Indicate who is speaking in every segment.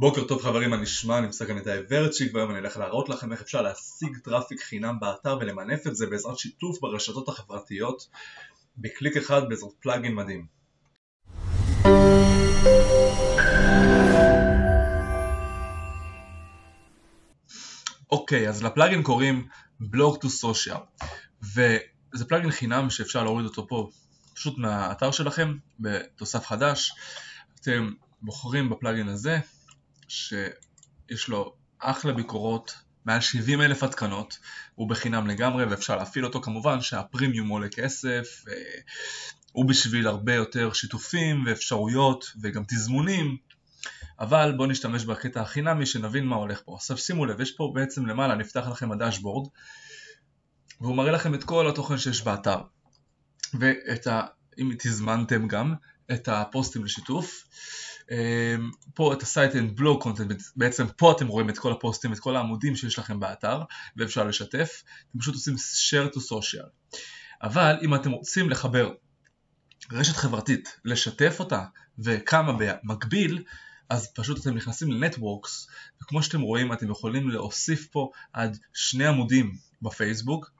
Speaker 1: בוקר טוב חברים, מה נשמע? נמצא כאן איתי אברצ'יק והיום אני הולך להראות לכם איך אפשר להשיג traffic חינם באתר ולמנף את זה בעזרת שיתוף ברשתות החברתיות בקליק אחד בעזרת plugin מדהים. אוקיי, אז ל plugin קוראים Blog2Social וזה plugin חינם שאפשר להוריד אותו פה פשוט מהאתר שלכם בתוסף חדש אתם בוחרים בפלאגין הזה שיש לו אחלה ביקורות, מעל 70 אלף התקנות, הוא בחינם לגמרי ואפשר להפעיל אותו כמובן שהפרימיום עולה כסף, הוא בשביל הרבה יותר שיתופים ואפשרויות וגם תזמונים, אבל בואו נשתמש בקטע החינמי שנבין מה הולך פה. עכשיו שימו לב, יש פה בעצם למעלה, נפתח לכם הדשבורד והוא מראה לכם את כל התוכן שיש באתר. ואת ה... אם תזמנתם גם את הפוסטים לשיתוף פה את ה-site and blog content, בעצם פה אתם רואים את כל הפוסטים, את כל העמודים שיש לכם באתר ואפשר לשתף, אתם פשוט עושים share to social. אבל אם אתם רוצים לחבר רשת חברתית, לשתף אותה וכמה במקביל, אז פשוט אתם נכנסים לנטוורקס וכמו שאתם רואים אתם יכולים להוסיף פה עד שני עמודים בפייסבוק,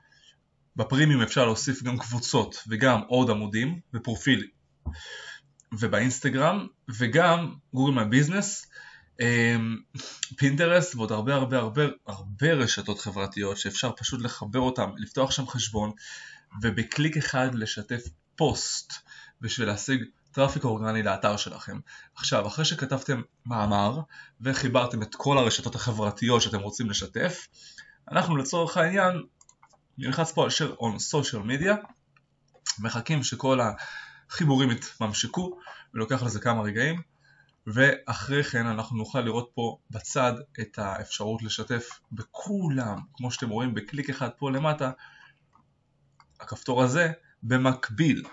Speaker 1: בפרימיום אפשר להוסיף גם קבוצות וגם עוד עמודים ופרופיל ובאינסטגרם וגם Google My Business, פינטרסט ועוד הרבה הרבה הרבה הרבה רשתות חברתיות שאפשר פשוט לחבר אותם, לפתוח שם חשבון ובקליק אחד לשתף פוסט בשביל להשיג traffic אורגני לאתר שלכם. עכשיו, אחרי שכתבתם מאמר וחיברתם את כל הרשתות החברתיות שאתם רוצים לשתף, אנחנו לצורך העניין נלחץ פה על share on social media, מחכים שכל ה... חיבורים יתממשקו ולוקח לזה כמה רגעים ואחרי כן אנחנו נוכל לראות פה בצד את האפשרות לשתף בכולם. כמו שאתם רואים בקליק אחד פה למטה הכפתור הזה במקביל.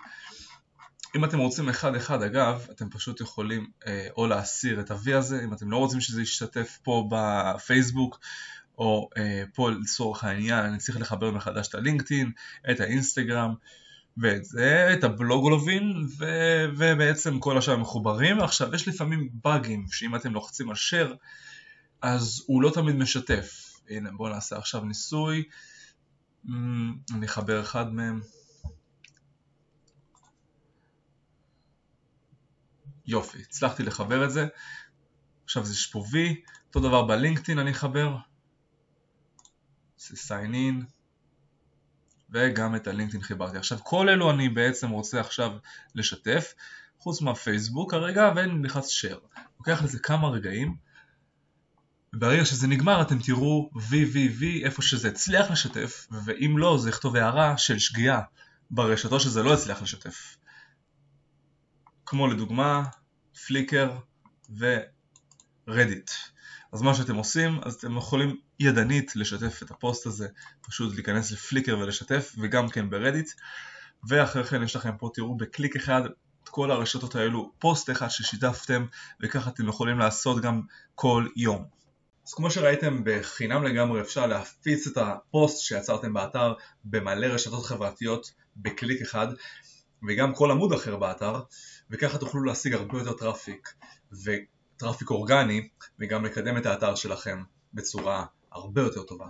Speaker 1: אם אתם רוצים אחד אחד אגב אתם פשוט יכולים אה, או להסיר את ה-V הזה אם אתם לא רוצים שזה ישתתף פה בפייסבוק או אה, פה לצורך העניין אני צריך לחבר מחדש את הלינקדאין, את האינסטגרם ואת זה, את הבלוגולובין, ו... ובעצם כל השאר מחוברים. עכשיו, יש לפעמים באגים, שאם אתם לוחצים על share, אז הוא לא תמיד משתף. הנה, בואו נעשה עכשיו ניסוי. Mm, אני אחבר אחד מהם. יופי, הצלחתי לחבר את זה. עכשיו זה יש פה V, אותו דבר בלינקדאין אני אחבר. זה sign in. וגם את הלינקדאין חיברתי. עכשיו כל אלו אני בעצם רוצה עכשיו לשתף, חוץ מהפייסבוק כרגע, ואני נכנס share. לוקח לזה כמה רגעים, וברגע שזה נגמר אתם תראו וי וי וי איפה שזה הצליח לשתף, ואם לא זה יכתוב הערה של שגיאה ברשתות שזה לא הצליח לשתף. כמו לדוגמה פליקר ורדיט. אז מה שאתם עושים, אז אתם יכולים ידנית לשתף את הפוסט הזה, פשוט להיכנס לפליקר ולשתף, וגם כן ברדיט, ואחרי כן יש לכם פה, תראו בקליק אחד את כל הרשתות האלו, פוסט אחד ששיתפתם, וככה אתם יכולים לעשות גם כל יום. אז כמו שראיתם, בחינם לגמרי אפשר להפיץ את הפוסט שיצרתם באתר במלא רשתות חברתיות בקליק אחד, וגם כל עמוד אחר באתר, וככה תוכלו להשיג הרבה יותר traffic. traffic אורגני וגם לקדם את האתר שלכם בצורה הרבה יותר טובה.